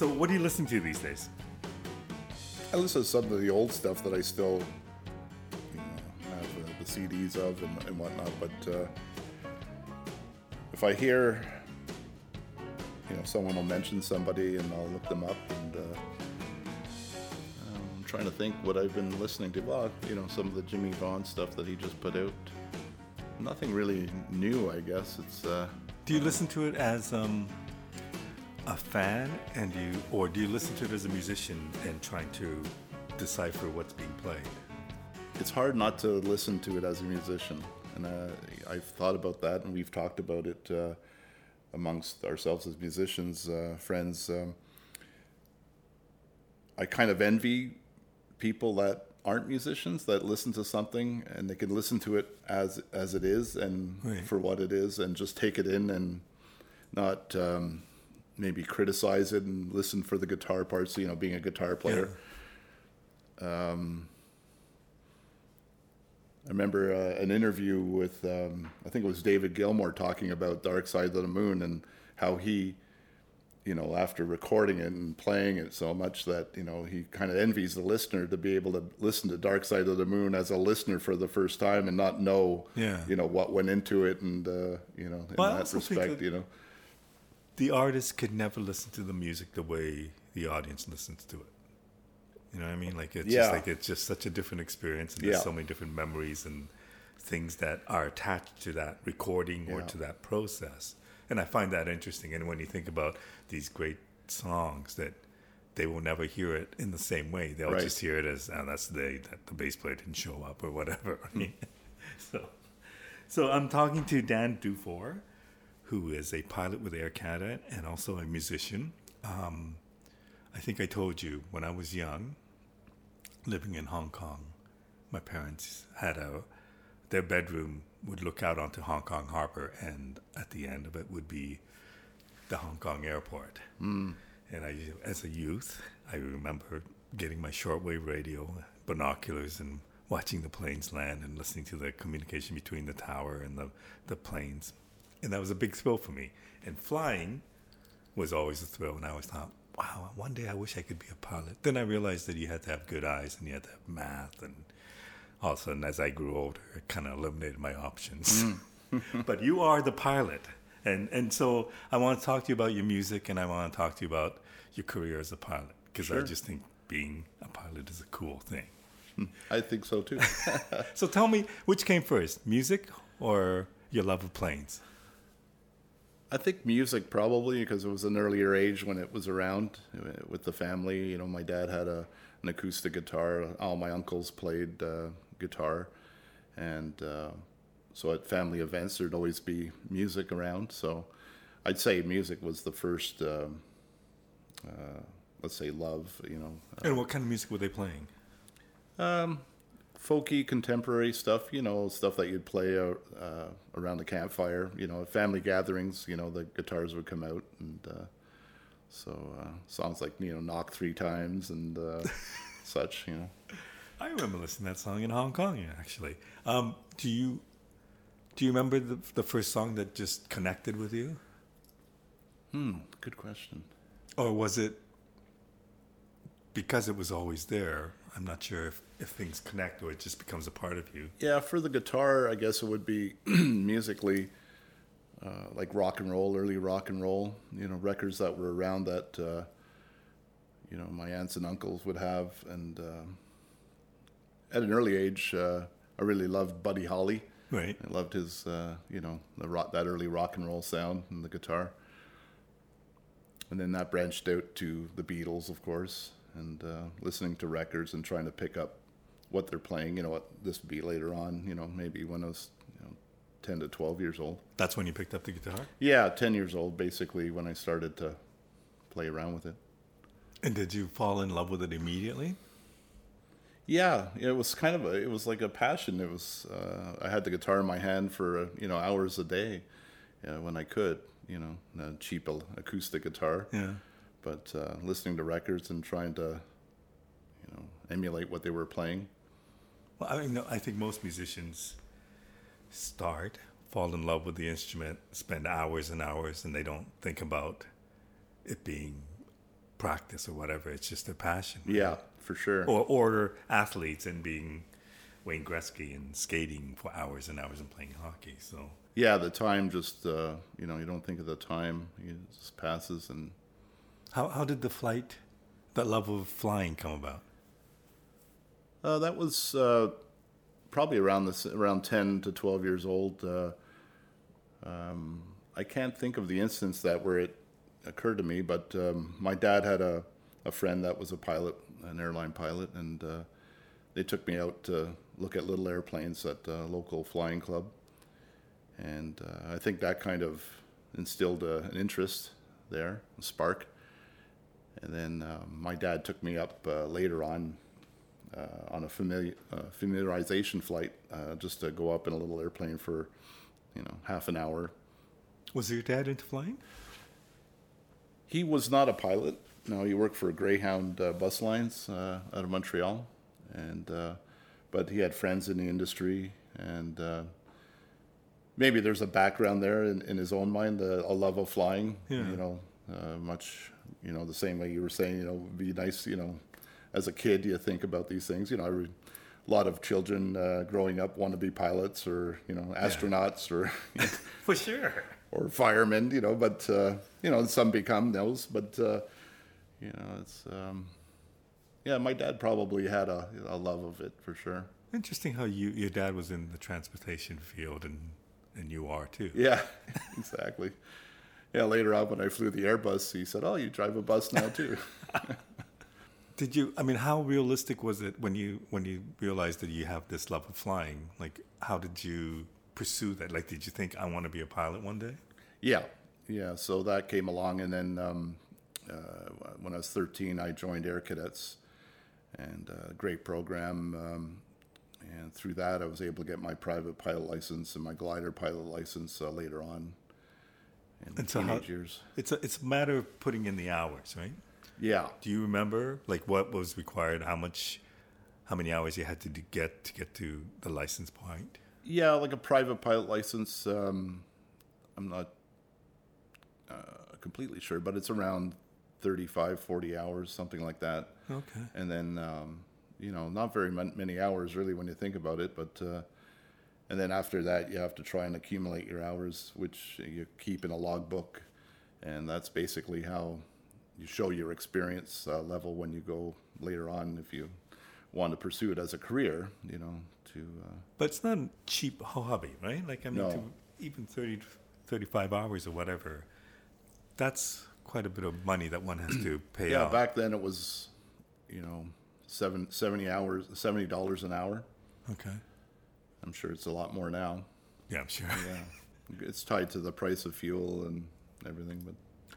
So, what do you listen to these days? I listen to some of the old stuff that I still you know, have uh, the CDs of and, and whatnot. But uh, if I hear, you know, someone will mention somebody and I'll look them up and. Uh, I'm trying to think what I've been listening to. Well, you know, some of the Jimmie Vaughan stuff that he just put out. Nothing really new, I guess. It's. Uh, Do you listen to it as um, a fan, and you, or do you listen to it as a musician and trying to decipher what's being played? it's hard not to listen to it as a musician, and uh, I've thought about that, and we've talked about it uh, amongst ourselves as musicians, uh, friends. Um, I kind of envy people that aren't musicians that listen to something and they can listen to it as as it is and Right. for what it is and just take it in and not um, maybe criticize it and listen for the guitar parts. You know, being a guitar player. I remember uh, an interview with, um, I think it was David Gilmour talking about Dark Side of the Moon and how he, you know, after recording it and playing it so much that, you know, he kind of envies the listener to be able to listen to Dark Side of the Moon as a listener for the first time and not know, Yeah. you know, what went into it and, uh, you know, in Well, that respect, that- you know. The artist could never listen to the music the way the audience listens to it. You know what I mean? Like it's Yeah. just like it's just such a different experience, and there's Yeah. so many different memories and things that are attached to that recording or Yeah. to that process. And I find that interesting. And when you think about these great songs that they will never hear it in the same way. They'll Right. just hear it as oh, that's the day that the bass player didn't show up or whatever. I mean, hmm. so, so I'm talking to Dan Dufour, who is a pilot with Air Canada and also a musician. Um, I think I told you when I was young, living in Hong Kong, my parents had a their bedroom would look out onto Hong Kong Harbor, and at the end of it would be the Hong Kong airport. Mm. And I, as a youth, I remember getting my shortwave radio, binoculars, and watching the planes land and listening to the communication between the tower and the, the planes. And that was a big thrill for me. And flying was always a thrill. And I always thought, wow, one day I wish I could be a pilot. Then I realized that you had to have good eyes and you had to have math. And all of a sudden, as I grew older, it kind of eliminated my options. Hmm. but you are the pilot. And, and so I want to talk to you about your music and I want to talk to you about your career as a pilot because I just think being a pilot is a cool thing. Hmm. I think so too. So tell me, which came first, music or your love of planes? I think music probably because it was an earlier age when it was around uh, with the family. You know, my dad had a an acoustic guitar. All my uncles played uh, guitar, and uh, so at family events there'd always be music around. So I'd say music was the first, um, uh, let's say, love. You know, And what kind of music were they playing? Folky contemporary stuff you know stuff that you'd play uh, uh, around the campfire you know family gatherings you know the guitars would come out and uh, so uh, songs like you know knock three times and uh, such you know I remember listening to that song in Hong Kong, actually. Um, do you do you remember the, the first song that just connected with you, hmm good question or was it because it was always there? I'm not sure if, if things connect or it just becomes a part of you. yeah for the guitar i guess it would be musically uh, like rock and roll early rock and roll you know records that were around that uh, you know my aunts and uncles would have and um at an early age uh, i really loved buddy holly Right. I loved his, uh, you know, the rock, that early rock and roll sound and the guitar. And then that branched out to the Beatles, of course, and uh, listening to records and trying to pick up what they're playing. You know, what this would be later on. You know, maybe when I was, you know, ten to twelve years old. That's when you picked up the guitar. Yeah, ten years old, basically, when I started to play around with it. And did you fall in love with it immediately? Yeah, it was kind of a, it was like a passion. It was uh, I had the guitar in my hand for uh, you know hours a day, uh, when I could, you know, a cheap acoustic guitar. Yeah. But uh, listening to records and trying to, you know, emulate what they were playing. Well, I mean, I think most musicians start, fall in love with the instrument, spend hours and hours, and they don't think about it being practice or whatever. It's just a passion. Yeah, for sure. Or or athletes and being Wayne Gretzky and skating for hours and hours and playing hockey. So Yeah, the time just uh, you know you don't think of the time. It just passes, and how how did the flight, that love of flying, come about? Uh, that was uh, probably around this around ten to twelve years old. Uh, um, I can't think of the instance that where it occurred to me, but um, my dad had a, a friend that was a pilot, an airline pilot, and uh, they took me out to look at little airplanes at a local flying club, and uh, I think that kind of instilled uh, an interest there, a spark. And then my dad took me up later on on a familiar, uh, familiarization flight uh, just to go up in a little airplane for, you know, half an hour. Was your dad into flying? He was not a pilot. No, he worked for Greyhound uh, Bus Lines uh, out of Montreal, and uh, but he had friends in the industry, and uh, maybe there's a background there in, in his own mind, a, a love of flying. Yeah. You know, uh, much you know the same way you were saying. You know, be nice. You know, as a kid, you think about these things. You know, I a lot of children uh, growing up want to be pilots or you know astronauts or For sure. or firemen, you know, but uh, you know, some become those. But uh, you know, it's um, yeah. My dad probably had a, a love of it for sure. Interesting how you your dad was in the transportation field and and you are too. Yeah, exactly. Yeah. Later on, when I flew the Airbus, he said, "Oh, you drive a bus now too." Did you? I mean, how realistic was it when you when you realized that you have this love of flying? Like, how did you pursue that? Like, did you think I want to be a pilot one day? yeah, yeah. So that came along, and then um, uh, when I was 13, I joined Air Cadets, and uh, great program. Um, and through that, I was able to get my private pilot license and my glider pilot license uh, later on in the And so how- years. It's a it's a matter of putting in the hours, right? Yeah, Do you remember like what was required? How much? How many hours you had to get to get to the license point? yeah, like a private pilot license. Um, I'm not uh, completely sure, but it's around 35, 40 hours, something like that. Okay. and then um, you know not very many hours really when you think about it but uh, and then after that you have to try and accumulate your hours which you keep in a logbook and that's basically how you show your experience uh, level when you go later on if you want to pursue it as a career you know to uh, But it's not a cheap hobby, right? Like, I mean, No. to even 30, 35 hours or whatever, that's quite a bit of money that one has to pay yeah out. back then it was you know seven, 70 hours 70 dollars an hour okay. i'm sure it's a lot more now Yeah, I'm sure. yeah it's tied to the price of fuel and everything but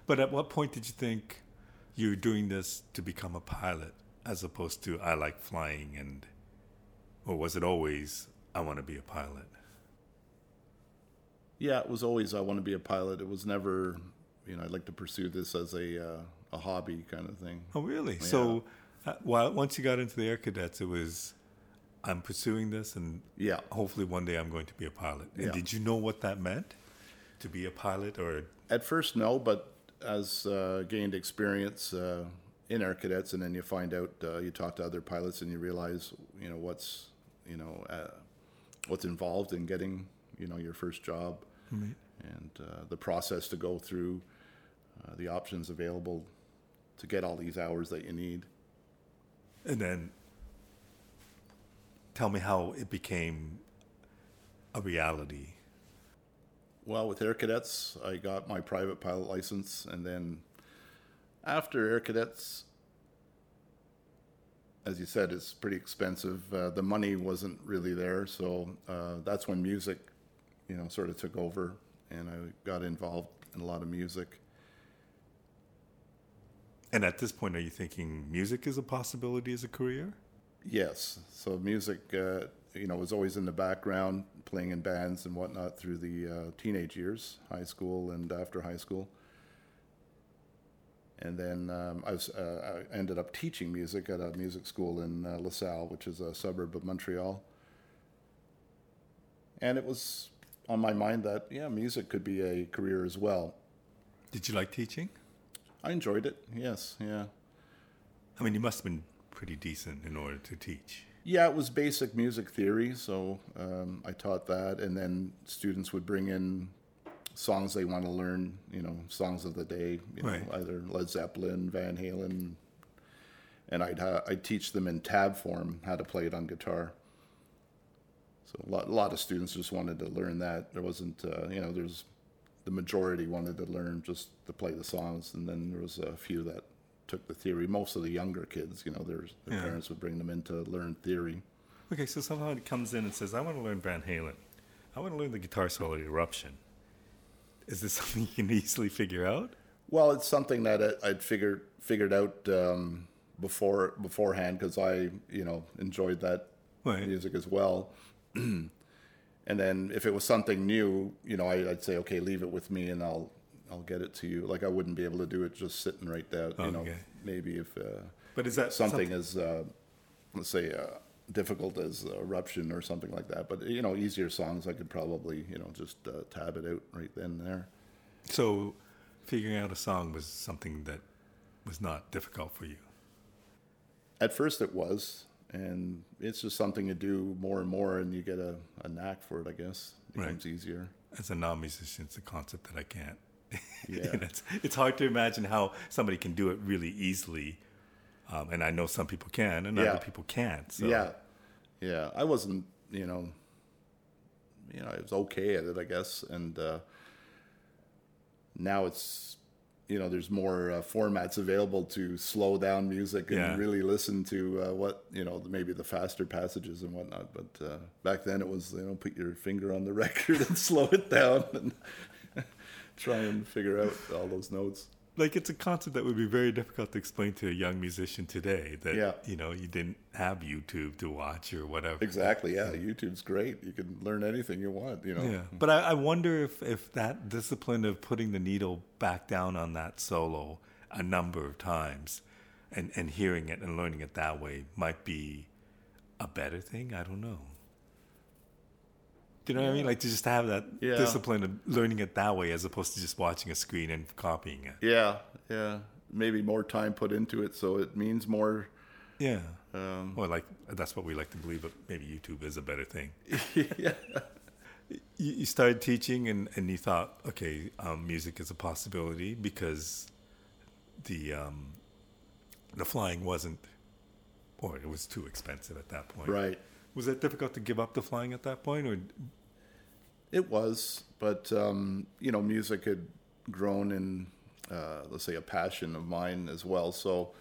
But at what point did you think you're doing this to become a pilot as opposed to I like flying and, or was it always I want to be a pilot? Yeah, it was always I want to be a pilot. It was never, you know, I'd like to pursue this as a uh, a hobby kind of thing. Oh, really? So, uh, while once you got into the air cadets, it was I'm pursuing this and Yeah, hopefully one day I'm going to be a pilot. And Yeah. did you know what that meant? To be a pilot or at first no, but as uh, gained experience uh, in air cadets, and then you find out, uh, you talk to other pilots, and you realize, you know, what's, you know, uh, what's involved in getting, you know, your first job, and uh, the process to go through, uh, the options available to get all these hours that you need. And then tell me how it became a reality. Well, with Air Cadets, I got my private pilot license, and then after Air Cadets, as you said, it's pretty expensive. Uh, the money wasn't really there, so uh, that's when music, you know, sort of took over, and I got involved in a lot of music. And at this point, are you thinking music is a possibility as a career? Yes, so music, uh, you know, was always in the background, playing in bands and whatnot through the uh, teenage years, high school and after high school. And then um, I, was, uh, I ended up teaching music at a music school in uh, LaSalle, which is a suburb of Montreal. And it was on my mind that, yeah, music could be a career as well. Did you like teaching? I enjoyed it. Yes, yeah. I mean, you must have been pretty decent in order to teach. Yeah, it was basic music theory, so um, I taught that, and then students would bring in songs they want to learn, you know, songs of the day, you know, either Led Zeppelin, Van Halen, and I'd ha- I'd teach them in tab form how to play it on guitar. So a lot, a lot of students just wanted to learn that. There wasn't, uh, you know, there's the majority wanted to learn just to play the songs, and then there was a few that took the theory. Most of the younger kids, you know, their, their Yeah. parents would bring them in to learn theory. Okay, so someone comes in and says, I want to learn Van Halen. I want to learn the guitar solo eruption. Is this something you can easily figure out? Well, it's something that I'd figured figured out um, before beforehand because I, you know, enjoyed that Right. music as well. and then if it was something new, you know, I, I'd say, okay, leave it with me, and I'll I'll get it to you. Like I wouldn't be able to do it just sitting right there. You know, maybe if uh, But is that something something? as uh, let's say uh, difficult as eruption or something like that. But you know, easier songs, I could probably you know just uh, tab it out right then and there. So figuring out a song was something that was not difficult for you. At first, it was, and it's just something you do more and more, and you get a, a knack for it. I guess it Right. becomes easier. As a non-musician, it's a concept that I can't. Yeah. it's, it's hard to imagine how somebody can do it really easily. Um, and I know some people can, and Yeah. other people can't. So. Yeah, yeah. I wasn't, you know, you know, I was okay at it, I guess, and uh, now it's, you know, there's more uh, formats available to slow down music and Yeah. really listen to uh, what you know, maybe the faster passages and whatnot. But uh, back then, it was, you know, put your finger on the record and slow it down and try and figure out all those notes. like it's a concept that would be very difficult to explain to a young musician today that Yeah. you know you didn't have YouTube to watch or whatever. Exactly. Yeah, YouTube's great. You can learn anything you want. You know. Yeah, but I, I wonder if if that discipline of putting the needle back down on that solo a number of times, and and hearing it and learning it that way might be a better thing. I don't know. Do you know what I mean? Like to just have that Yeah. discipline of learning it that way, as opposed to just watching a screen and copying it. Yeah, yeah. Maybe more time put into it, so it means more. Yeah. Um, Or like that's what we like to believe, but maybe YouTube is a better thing. yeah, you, you started teaching and, and you thought, okay, um, music is a possibility because the um, the flying wasn't, or it was too expensive at that point. right. Was that difficult to give up the flying at that point, or It was, but um, you know, music had grown in, uh, let's say, a passion of mine as well. So,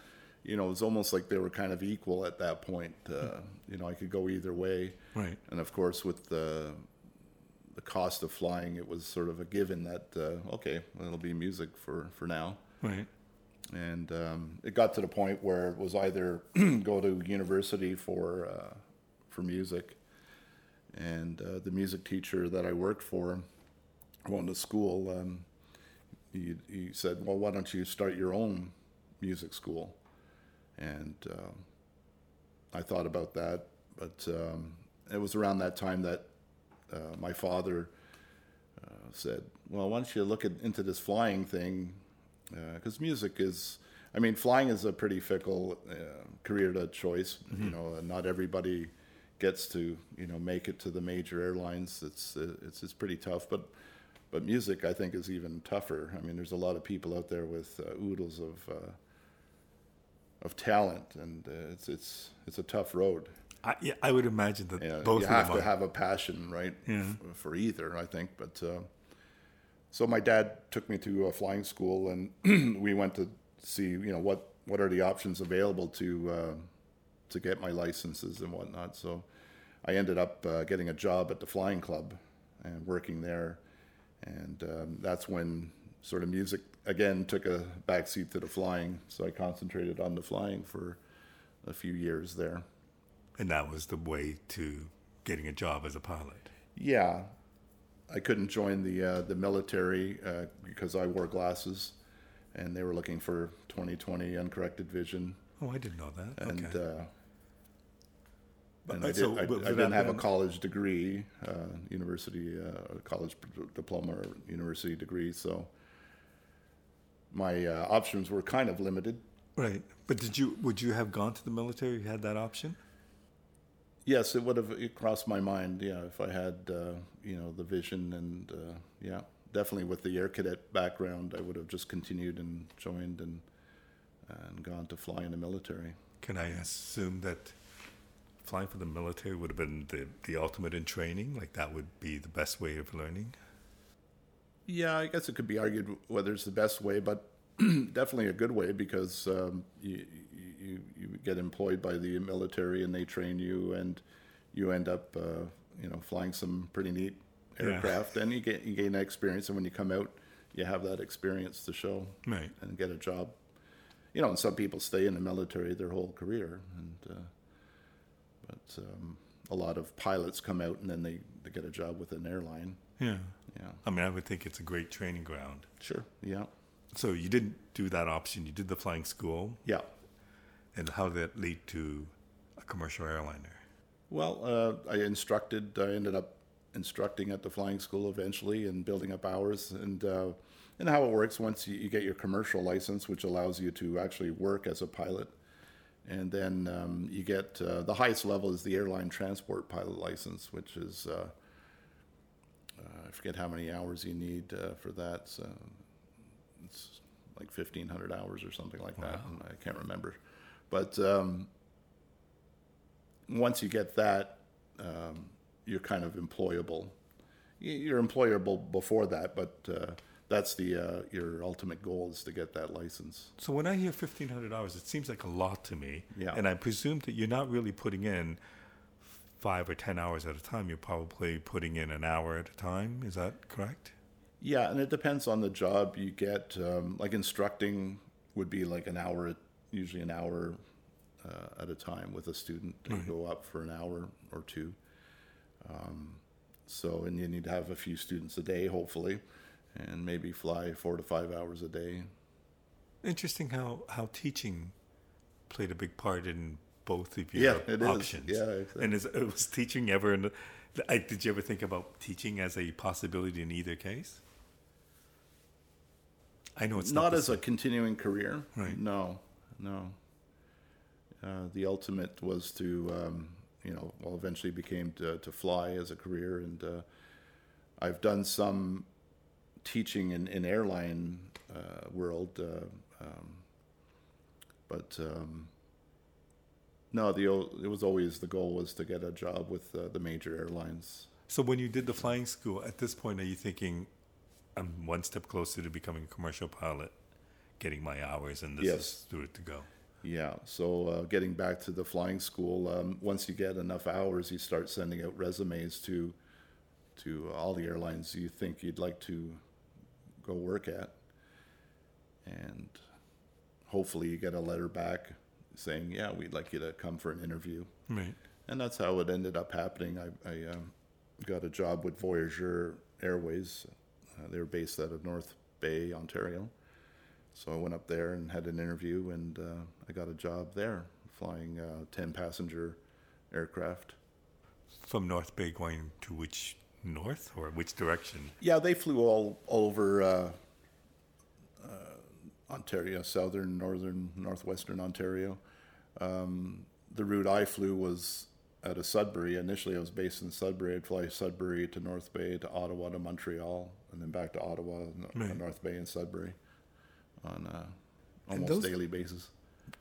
you know, it was almost like they were kind of equal at that point. Uh, you know, I could go either way. right? And of course, with the the cost of flying, it was sort of a given that uh, okay, it'll be music for for now. Right. and um, it got to the point where it was either go to university for uh, for music, and uh, the music teacher that I worked for, going to school, um, he, he said, "Well, why don't you start your own music school?" And um, I thought about that, but um, it was around that time that uh, my father uh, said, "Well, why don't you look at, into this flying thing? Because music is, I mean, flying is a pretty fickle uh, career to choice. You know, and not everybody gets to you know make it to the major airlines. It's it's it's pretty tough, but." But music, I think, is even tougher. I mean, there's a lot of people out there with uh, oodles of uh, of talent, and uh, it's it's it's a tough road. I, yeah, I would imagine that know, both you have to are. have a passion, right, Yeah. f- for either. I think, but uh, so my dad took me to a flying school, and we went to see, you know, what what are the options available to uh, to get my licenses and whatnot. So I ended up uh, getting a job at the flying club and working there, and um, that's when sort of music again took a backseat to the flying. So I concentrated on the flying for a few years there. and that was the way to getting a job as a pilot. Yeah, I couldn't join the uh, the military uh, because I wore glasses, and they were looking for 20/20 uncorrected vision, Oh, I didn't know that. and okay. uh, and I, did, so, I, but I didn't have a college degree, uh, university uh, college diploma or university degree, so my uh, options were kind of limited. Right. But did you would you have gone to the military if you had that option? Yes, it would have it crossed my mind. Yeah, if I had uh, you know the vision and uh, yeah, definitely with the air cadet background, I would have just continued and joined and and gone to fly in the military. Can I assume that flying for the military would have been the, the ultimate in training? Like that would be the best way of learning? Yeah, I guess it could be argued whether it's the best way, but definitely a good way because um, you, you you get employed by the military and they train you, and you end up uh, you know flying some pretty neat Yeah. aircraft, and you get you gain that experience, and when you come out, you have that experience to show Right. and get a job. You know, and some people stay in the military their whole career, and uh, but um, a lot of pilots come out and then they, they get a job with an airline. Yeah. Yeah, I mean, I would think it's a great training ground. sure. Yeah, So you didn't do that option. You did the flying school. yeah. And how did that lead to a commercial airliner? Well, uh, I instructed. I ended up instructing at the flying school eventually and building up hours. And uh, and how it works once you, you get your commercial license, which allows you to actually work as a pilot, and then um, you get uh, the highest level is the airline transport pilot license, which is uh, uh, I forget how many hours you need uh, for that. So it's like fifteen hundred hours or something like that. Wow. I can't remember, but. Um, once you get that, um, you're kind of employable. You're employable before that, but uh, that's the uh, your ultimate goal is to get that license. So when I hear fifteen hundred dollars, it seems like a lot to me. Yeah. And I presume that you're not really putting in five or ten hours at a time. You're probably putting in an hour at a time. Is that correct? Yeah, and it depends on the job you get. Um, like instructing would be like an hour, usually an hour uh, at a time with a student. You go up for an hour or two. Um, so, and you need to have a few students a day, hopefully, and maybe fly four to five hours a day. Interesting how how teaching played a big part in both of your Yeah, it is. options. Yeah, exactly. And is, was teaching ever? In the, like, did you ever think about teaching as a possibility in either case? I know it's not, not as a continuing career. Right. No, no. Uh, the ultimate was to, um, you know, well, eventually became to, to fly as a career, and uh, I've done some teaching in in airline uh, world, uh, um, but um, no, the it was always the goal was to get a job with uh, the major airlines. So when you did the flying school, at this point, are you thinking, I'm one step closer to becoming a commercial pilot, getting my hours, and this Yes. is the route to go? Yeah. So uh, getting back to the flying school, um, once you get enough hours, you start sending out resumes to to all the airlines you think you'd like to go work at, and hopefully you get a letter back saying, "Yeah, we'd like you to come for an interview." Right. And that's how it ended up happening. I, I um, got a job with Voyageur Airways. Uh, they were based out of North Bay, Ontario. So I went up there and had an interview, and uh, I got a job there, flying uh, 10 passenger aircraft. From North Bay going to which north or which direction? Yeah, they flew all, all over uh, uh, Ontario, southern, northern, northwestern Ontario. Um, the route I flew was out of Sudbury. Initially, I was based in Sudbury. I'd fly Sudbury to North Bay to Ottawa to Montreal, and then back to Ottawa, no- Right. North Bay and Sudbury on a almost those- daily basis.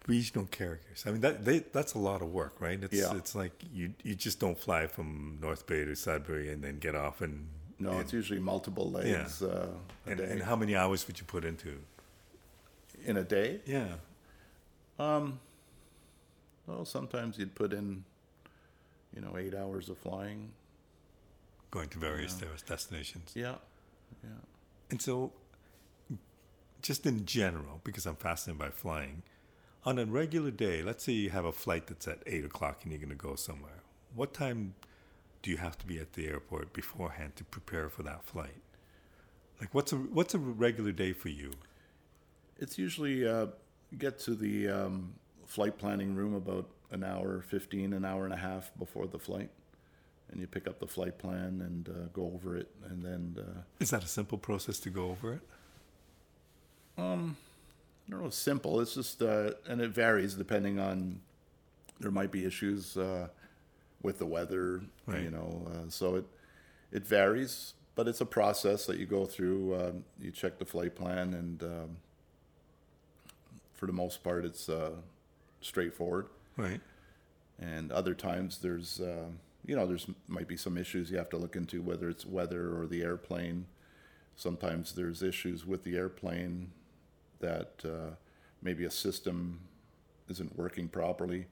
Regional carriers. I mean, that they, that's a lot of work, right? It's, Yeah. it's like you you just don't fly from North Bay to Sudbury and then get off and No, and, it's usually multiple legs uh, a and, and how many hours would you put into? in a day? Yeah. Um, Well, sometimes you'd put in, you know, eight hours of flying. Going to various des- destinations. Yeah, yeah. And so, just in general, because I'm fascinated by flying, on a regular day, let's say you have a flight that's at 8 o'clock and you're going to go somewhere. What time do you have to be at the airport beforehand to prepare for that flight? Like, what's a, what's a regular day for you? It's usually uh, get to the um, flight planning room about an hour, 15, an hour and a half before the flight. And you pick up the flight plan and uh, go over it. And then, uh, Is that a simple process to go over it? I don't know, simple. It's just, uh, and it varies depending on. There might be issues uh, with the weather, Right. you know. Uh, so it it varies, but it's a process that you go through. Um, you check the flight plan, and um, for the most part, it's uh, straightforward. Right. And other times, there's uh, you know, there's might be some issues you have to look into, whether it's weather or the airplane. Sometimes there's issues with the airplane that uh, maybe a system isn't working properly.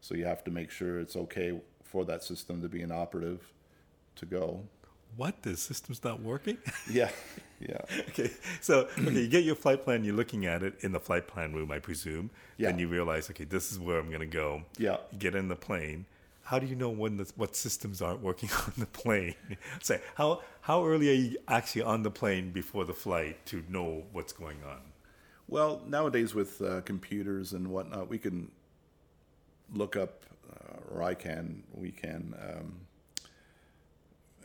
So you have to make sure it's okay for that system to be inoperative to go. What? The system's not working? Yeah, yeah, okay. So, okay, you get your flight plan, you're looking at it in the flight plan room, I presume. Then Yeah. you realize, okay, this is where I'm going to go. yeah. You get in the plane. How do you know when the, what systems aren't working on the plane? Say, how, how early are you actually on the plane before the flight to know what's going on? Well, nowadays with uh, computers and whatnot, we can look up, uh, or I can, we can, um,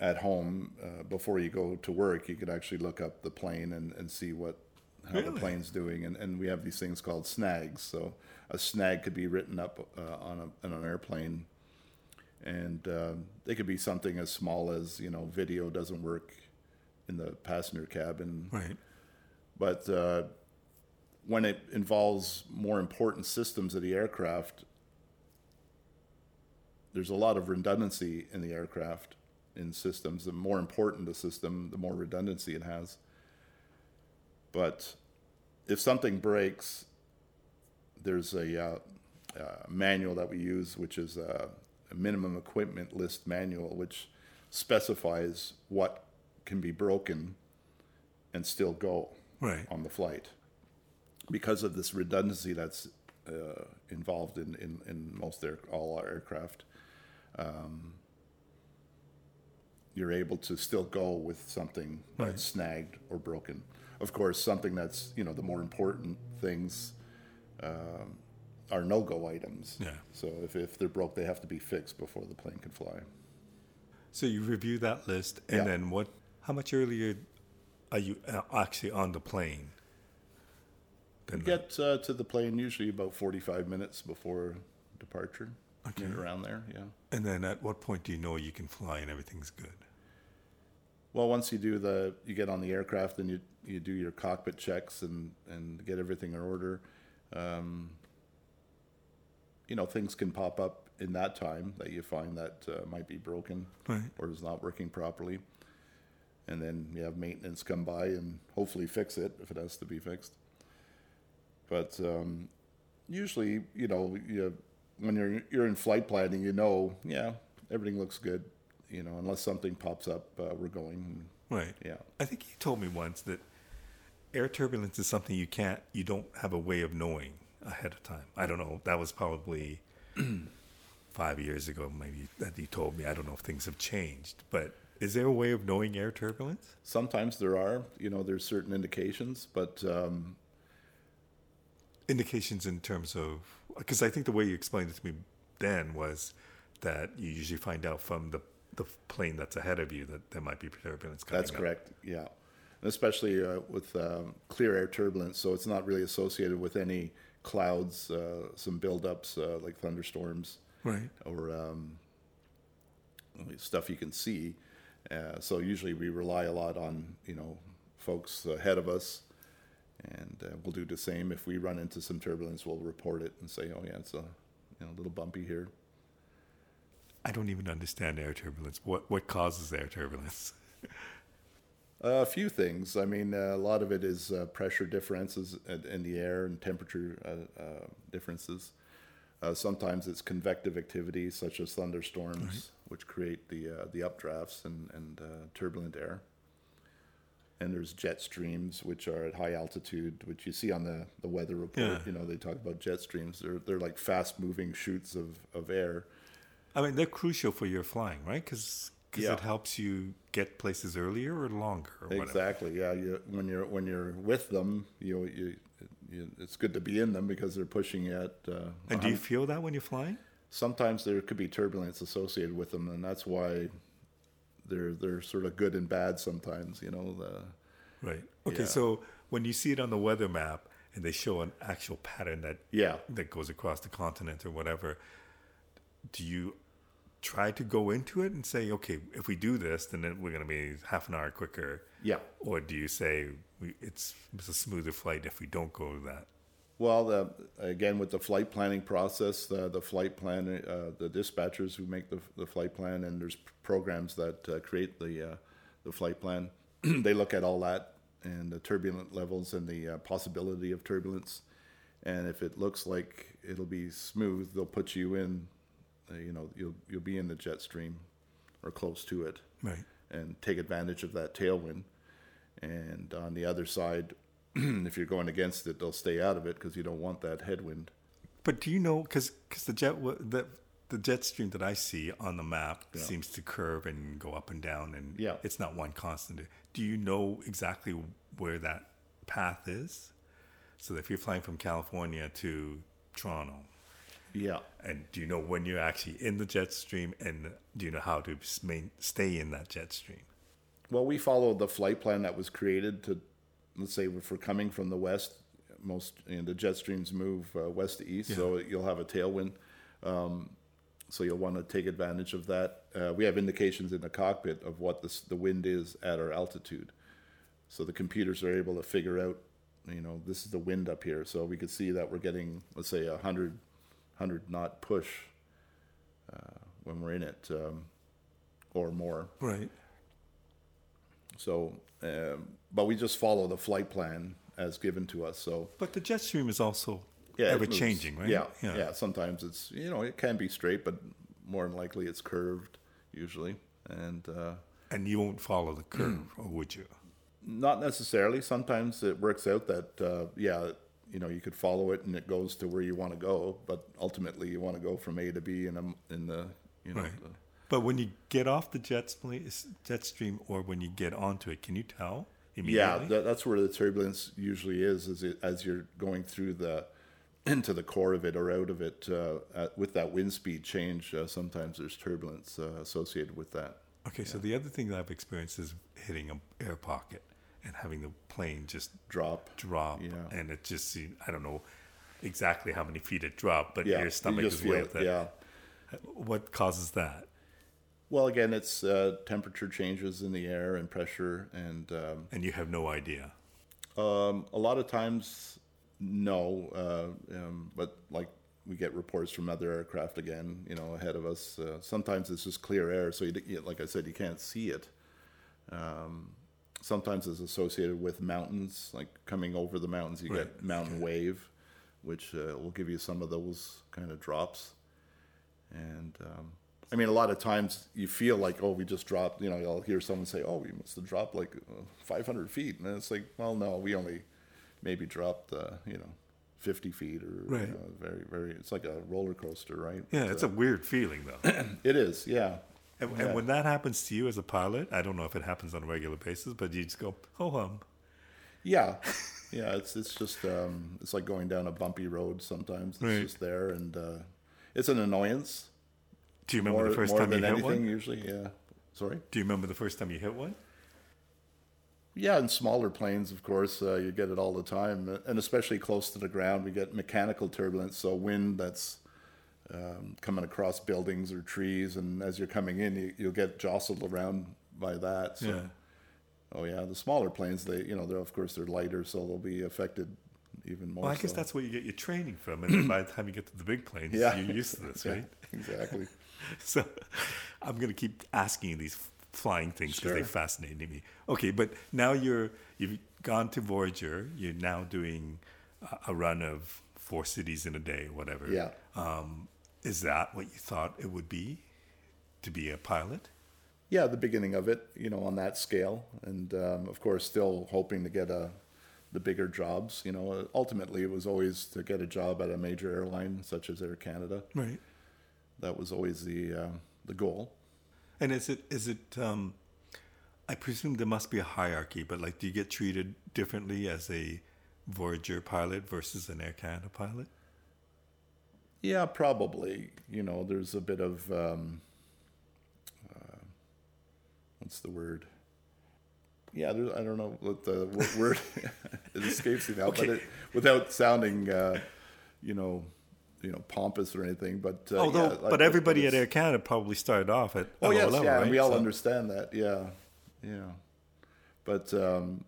at home uh, before you go to work, you could actually look up the plane and, and see what how the plane's doing. And, and we have these things called snags. So a snag could be written up uh, on, a, on an airplane, and um they could be something as small as you know video doesn't work in the passenger cabin Right. but uh, when it involves more important systems of the aircraft, there's a lot of redundancy in the aircraft in systems. The more important the system, the more redundancy it has. But if something breaks, there's a uh, uh, manual that we use, which is a, a minimum equipment list manual, which specifies what can be broken and still go Right. on the flight because of this redundancy that's uh, involved in, in, in most air, all our aircraft. Um, you're able to still go with something Right. that's snagged or broken. Of course, something that's you know the more important things um, are no-go items. Yeah. So if, if they're broke, they have to be fixed before the plane can fly. So you review that list, and Yeah. then what? How much earlier are you uh, actually on the plane? The- Get uh, to the plane usually about 45 minutes before departure. Okay. Around there, yeah. and then at what point do you know you can fly and everything's good? Well, once you do the, you get on the aircraft and you you do your cockpit checks and and get everything in order. Um, you know, things can pop up in that time that you find that uh, might be broken Right. or is not working properly, and then you have maintenance come by and hopefully fix it if it has to be fixed. But um, usually, you know, you, when you're you're in flight planning, you know, yeah, everything looks good. You know, unless something pops up, uh, we're going. Right. Yeah. I think you told me once that air turbulence is something you can't, you don't have a way of knowing ahead of time. I don't know. That was probably five years ago, maybe that you told me. I don't know if things have changed, but is there a way of knowing air turbulence? Sometimes there are, you know, there's certain indications, but um, Indications in terms of, because I think the way you explained it to me then was that you usually find out from the the plane that's ahead of you that there might be turbulence coming that's up. correct. Yeah, and especially uh, with um, clear air turbulence, so it's not really associated with any clouds, uh, some buildups uh, like thunderstorms Right. or um, stuff you can see. Uh, so usually we rely a lot on you know folks ahead of us, and uh, we'll do the same. If we run into some turbulence, we'll report it and say, "Oh yeah, it's a you know a little bumpy here." I don't even understand air turbulence. What what causes air turbulence? A few things. I mean, uh, a lot of it is uh, pressure differences in, the air and temperature uh, uh, differences. Uh, sometimes it's convective activity, such as thunderstorms, which create the uh, the updrafts and and uh, turbulent air. And there's jet streams, which are at high altitude, which you see on the, the weather report. Yeah. You know, they talk about jet streams. They're they're like fast moving shoots of, of air. I mean, they're crucial for your flying, right? Because Yeah. it helps you get places earlier or longer. Or whatever. Exactly. Yeah. You, when you're when you're with them, you, you you it's good to be in them because they're pushing you at. Uh, And do you feel that when you're flying? sometimes there could be turbulence associated with them, and that's why they're they're sort of good and bad sometimes. You know. The, Right. Okay. Yeah. So when you see it on the weather map and they show an actual pattern that Yeah. that goes across the continent or whatever, do you try to go into it and say, okay, if we do this, then we're going to be half an hour quicker? Yeah. Or do you say we, it's, it's a smoother flight if we don't go to that? Well, the, again, with the flight planning process, the, the flight plan, uh, the dispatchers who make the, the flight plan, and there's programs that uh, create the, uh, the flight plan, they look at all that and the turbulent levels and the uh, possibility of turbulence. And if it looks like it'll be smooth, they'll put you in, uh, you know, you'll, you'll be in the jet stream or close to it Right. and take advantage of that tailwind. And on the other side, if you're going against it, they'll stay out of it because you don't want that headwind. But do you know because the jet the the jet stream that I see on the map seems to curve and go up and down, and Yeah. it's not one constant. Do you know exactly where that path is? So if you're flying from California to Toronto, Yeah. and do you know when you're actually in the jet stream, and do you know how to stay in that jet stream? Well, we follow the flight plan that was created to, let's say, if we're coming from the west, most you know, the jet streams move uh, west to east, so you'll have a tailwind. Um, so you'll want to take advantage of that. Uh, we have indications in the cockpit of what the, the wind is at our altitude, so the computers are able to figure out, you know, this is the wind up here. So we could see that we're getting, let's say, a hundred, hundred knot push uh, when we're in it, um, or more. Right. So, um, but we just follow the flight plan as given to us. So, But the jet stream is also yeah, ever changing, right? Yeah, yeah, Sometimes it's you know it can be straight, but more than likely it's curved usually, and uh, And you won't follow the curve, or would you? not necessarily. Sometimes it works out that uh, yeah, you know you could follow it and it goes to where you want to go, but ultimately you want to go from A to B in a, in the you know. Right. the- But when you get off the jet, spl- jet stream or when you get onto it, can you tell Yeah, that, that's where the turbulence usually is, is it, as you're going through the into the core of it or out of it uh, at, with that wind speed change. Uh, sometimes there's turbulence uh, associated with that. okay, so the other thing that I've experienced is hitting an air pocket and having the plane just Drop. drop, Yeah. and it just seemed, I don't know exactly how many feet it dropped, but Yeah, your stomach is with it, it. Yeah. What causes that? Well, again, it's uh, temperature changes in the air and pressure, and um, And you have no idea. Um, a lot of times, no. Uh, um, but like we get reports from other aircraft again, you know, ahead of us. Uh, sometimes it's just clear air, so you, like I said, you can't see it. Um, sometimes it's associated with mountains, like coming over the mountains, you Right, get mountain wave, which uh, will give you some of those kind of drops. And um, I mean, a lot of times you feel like, oh, we just dropped. You know, I'll hear someone say, "Oh, we must have dropped like uh, 500 feet," and it's like, well, no, we only maybe dropped, uh, you know, 50 feet or Right. you know, very, very. It's like a roller coaster, right? Yeah, it's a weird feeling though. It is, yeah. And, Yeah. and when that happens to you as a pilot, I don't know if it happens on a regular basis, but you just go, oh, hum. Yeah, yeah. It's it's just um, it's like going down a bumpy road. Sometimes it's Right. just there, and uh, it's an annoyance. Do you remember More, the first time you hit anything, one? usually. Yeah. Sorry. Do you remember the first time you hit one? Yeah, in smaller planes, of course, uh, you get it all the time, and especially close to the ground, we get mechanical turbulence, so wind that's um, coming across buildings or trees, and as you're coming in, you, you'll get jostled around by that. So, Yeah. oh yeah, the smaller planes, they, you know, they're of course they're lighter, so they'll be affected even more. Well, I guess so. that's where you get your training from, and by the time you get to the big planes, Yeah. you're used to this, Yeah, right? exactly. So I'm going to keep asking you these flying things because they Sure. fascinate me. Okay, but now you're you've gone to Voyageur. You're now doing a- a run of four cities in a day, whatever. Yeah. Um, is that what you thought it would be to be a pilot? Yeah, the beginning of it, you know, on that scale, and um, of course, still hoping to get a the bigger jobs. You know, ultimately, it was always to get a job at a major airline such as Air Canada. Right. That was always the uh, the goal. And is it is it? Um, I presume there must be a hierarchy, but like, do you get treated differently as a Voyageur pilot versus an Air Canada pilot? Yeah, probably. You know, there's a bit of um, uh, what's the word? Yeah, I don't know what the wo- word. it escapes me now, Okay. but it, without sounding, uh, you know, you know, pompous or anything. But uh, Although, yeah, like, but everybody it's- at Air Canada probably started off at Oh yes, level, yeah, right? and we all So- understand that. Yeah, yeah. But um,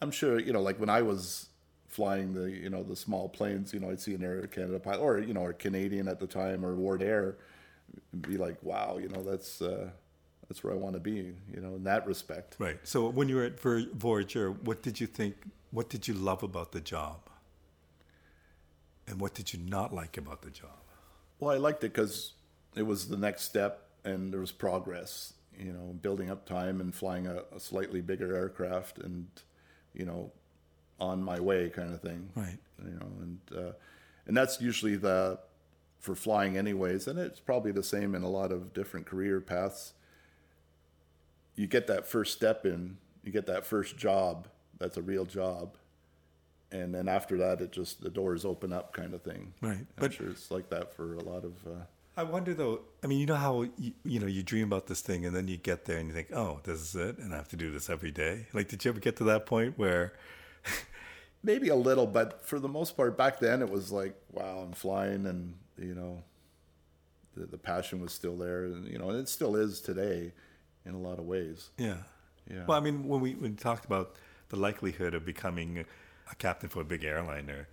I'm sure you know, like when I was flying the you know the small planes, you know, I'd see an Air Canada pilot or you know, or Canadian at the time or Wardair, be like, wow, you know, that's uh, that's where I want to be, you know, in that respect. Right. So when you were at Ver- Voyageur, what did you think? What did you love about the job? And what did you not like about the job? Well, I liked it because it was the next step, and there was progress. You know, building up time and flying a, a slightly bigger aircraft, and you know, on my way kind of thing. Right. You know, and uh, and that's usually the for flying anyways, and it's probably the same in a lot of different career paths. You get that first step in, you get that first job. That's a real job. And then after that, it just the doors open up, kind of thing. Right. I'm But- sure it's like that for a lot of. Uh, I wonder though. I mean, you know how you, you know you dream about this thing, and then you get there and you think, "Oh, this is it," and I have to do this every day. Like, did you ever get to that point where? maybe a little, but for the most part, back then it was like, wow, I'm flying, and you know, the the passion was still there, and you know, and it still is today, in a lot of ways. Yeah. Yeah. Well, I mean, when we when we talked about the likelihood of becoming a captain for a big airliner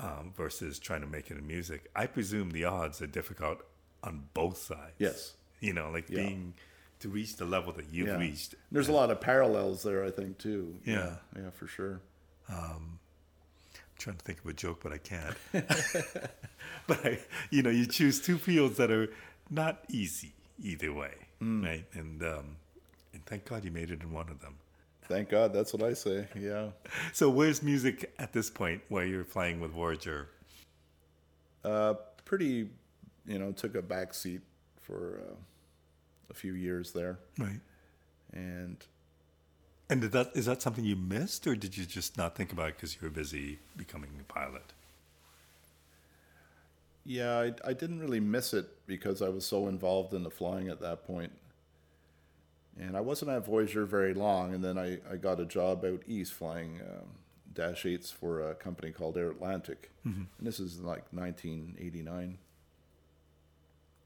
um, versus trying to make it in music, I presume the odds are difficult on both sides. Yes. You know, like Yeah. being to reach the level that you've Yeah. reached. There's a lot of parallels there, I think, too. Yeah. yeah, for sure. I'm trying to think of a joke, but I can't. but I, you know, you choose two fields that are not easy either way, Hmm. right? And um, and thank God you made it in one of them. Thank God, that's what I say. Yeah. So where's music at this point where you're playing with Voyageur? Uh, pretty, you know, took a back seat for uh, a few years there, Right. and And did that is that something you missed, or did you just not think about it because you were busy becoming a pilot? Yeah, I, I didn't really miss it because I was so involved in the flying at that point. And I wasn't at Voyageur very long, and then I, I got a job out east flying um, Dash 8s for a company called Air Atlantic. And this is like 1989.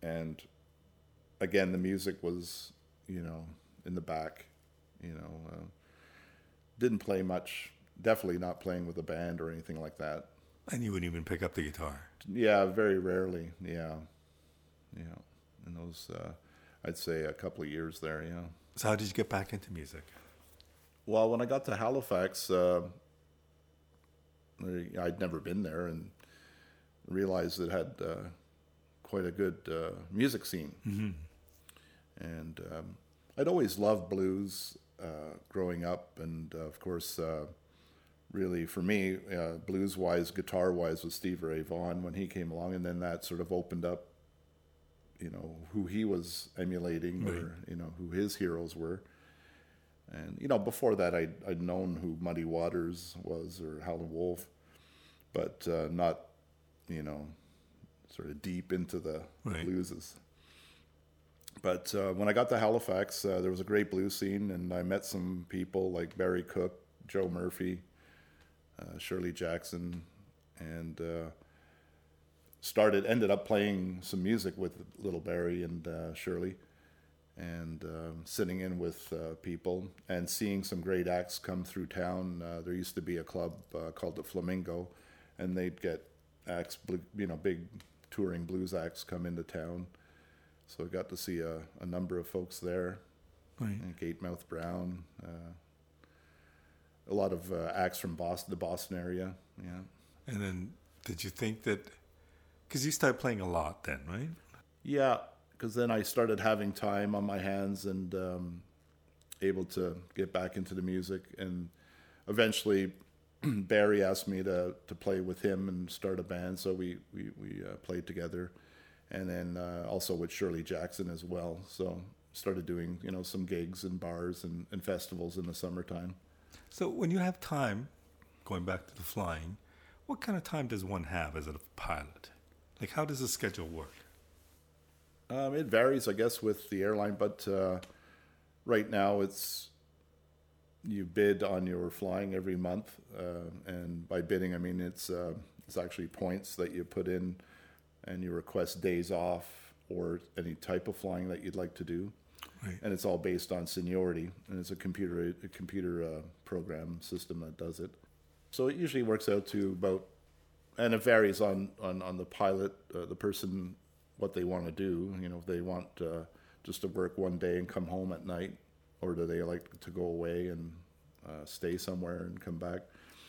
And again, the music was, you know, in the back, you know, uh, didn't play much, definitely not playing with a band or anything like that. And you wouldn't even pick up the guitar. Yeah, very rarely. Yeah, yeah. In those, uh, I'd say a couple of years there. Yeah. So how did you get back into music? Well, when I got to Halifax, uh, I'd never been there and realized it had uh, quite a good uh, music scene. And um, I'd always loved blues uh, growing up, and uh, of course, uh, really for me, uh, blues wise, guitar wise, was Steve Ray Vaughan when he came along, and then that sort of opened up, you know, who he was emulating or you know who his heroes were. And you know, before that, I'd, I'd known who Muddy Waters was or Howlin' Wolf, but uh, not, you know, sort of deep into the Right. blueses. But uh, when I got to Halifax, uh, there was a great blues scene, and I met some people like Barry Cook, Joe Murphy, uh, Shirley Jackson, and uh, started ended up playing some music with little Barry and uh, Shirley, and um, sitting in with uh, people and seeing some great acts come through town. Uh, there used to be a club uh, called the Flamingo, and they'd get acts, you know, big touring blues acts come into town. So I got to see a, a number of folks there, Right. and Gatemouth Brown, uh, a lot of uh, acts from Boston, the Boston area. Yeah. And then did you think that because you started playing a lot then, right? Yeah, because then I started having time on my hands and um, able to get back into the music. And eventually, Barry asked me to, to play with him and start a band, so we we, we uh, played together, and then uh, also with Shirley Jackson as well. So started doing you know some gigs and bars and, and festivals in the summertime. So when you have time, going back to the flying, what kind of time does one have as a pilot? Like how does the schedule work? Um, it varies, I guess, with the airline, but uh, right now it's you bid on your flying every month, uh, and by bidding I mean it's uh, it's actually points that you put in, and you request days off or any type of flying that you'd like to do, Right. and it's all based on seniority, and it's a computer a computer uh, program system that does it. So it usually works out to about, and it varies on on on the pilot, uh, the person, what they want to do. You know, if they want uh, just to work one day and come home at night, or do they like to go away and uh, stay somewhere and come back?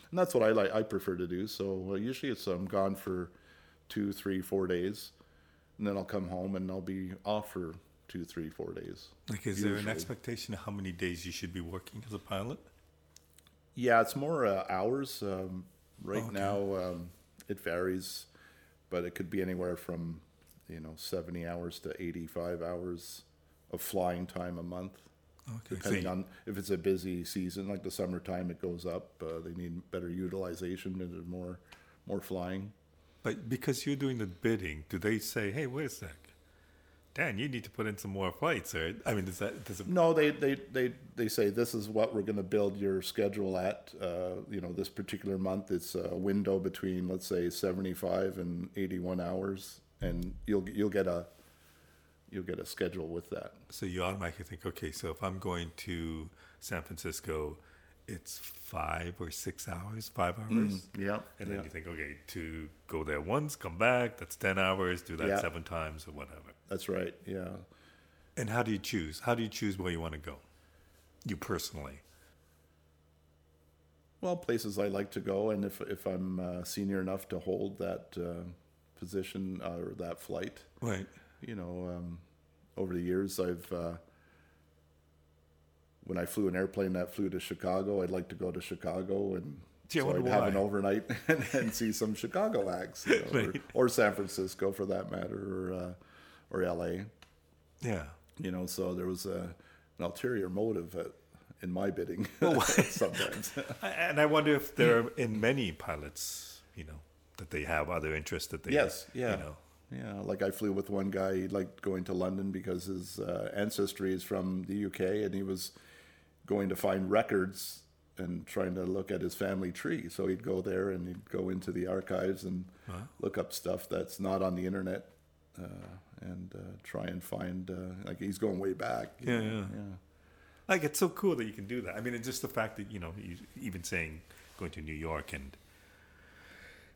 And that's what I like. I prefer to do. So uh, usually it's I'm gone for two, three, four days, and then I'll come home and I'll be off for two, three, four days. Like, is there an expectation of how many days you should be working as a pilot? Yeah, it's more uh, hours. Um, right Okay. now, um, it varies, but it could be anywhere from, you know, 70 hours to 85 hours of flying time a month, Okay. Depending you- on if it's a busy season. Like the summertime, it goes up. Uh, they need better utilization and more, more flying. But because you're doing the bidding, do they say, "Hey, wait a sec, Dan, you need to put in some more flights"? Or I mean, does that does it? No, they they they they say this is what we're going to build your schedule at. Uh, you know, this particular month it's a window between let's say seventy five and eighty one hours, and you'll you'll get a you'll get a schedule with that. So you automatically think, okay, so if I'm going to San Francisco, it's five or six hours, five hours. Yeah, And then yeah. you think, okay, to go there once, come back, that's 10 hours, do that Yeah. seven times or whatever. That's right. Yeah, And how do you choose? How do you choose where you want to go? You personally. well, places I like to go, and if if I'm uh, senior enough to hold that uh, position uh, or that flight, Right. you know, um, over the years, I've uh, when I flew an airplane that flew to Chicago, I'd like to go to Chicago and Gee, so I'd have an overnight and, and see some Chicago acts, you know, Right. or, or San Francisco for that matter, or uh, or L.A. Yeah. You know, so there was a, an ulterior motive at, in my bidding sometimes. And I wonder if there are in many pilots, you know, that they have other interests that they, Yes, yeah. you know, Yeah, like I flew with one guy. He liked going to London because his uh, ancestry is from the UK, and he was going to find records and trying to look at his family tree. So he'd go there and he'd go into the archives and look up stuff that's not on the internet, uh, and uh, try and find. Uh, like he's going way back. Yeah, yeah. yeah. Like it's so cool that you can do that. I mean, it's just the fact that you know, you, even saying going to New York and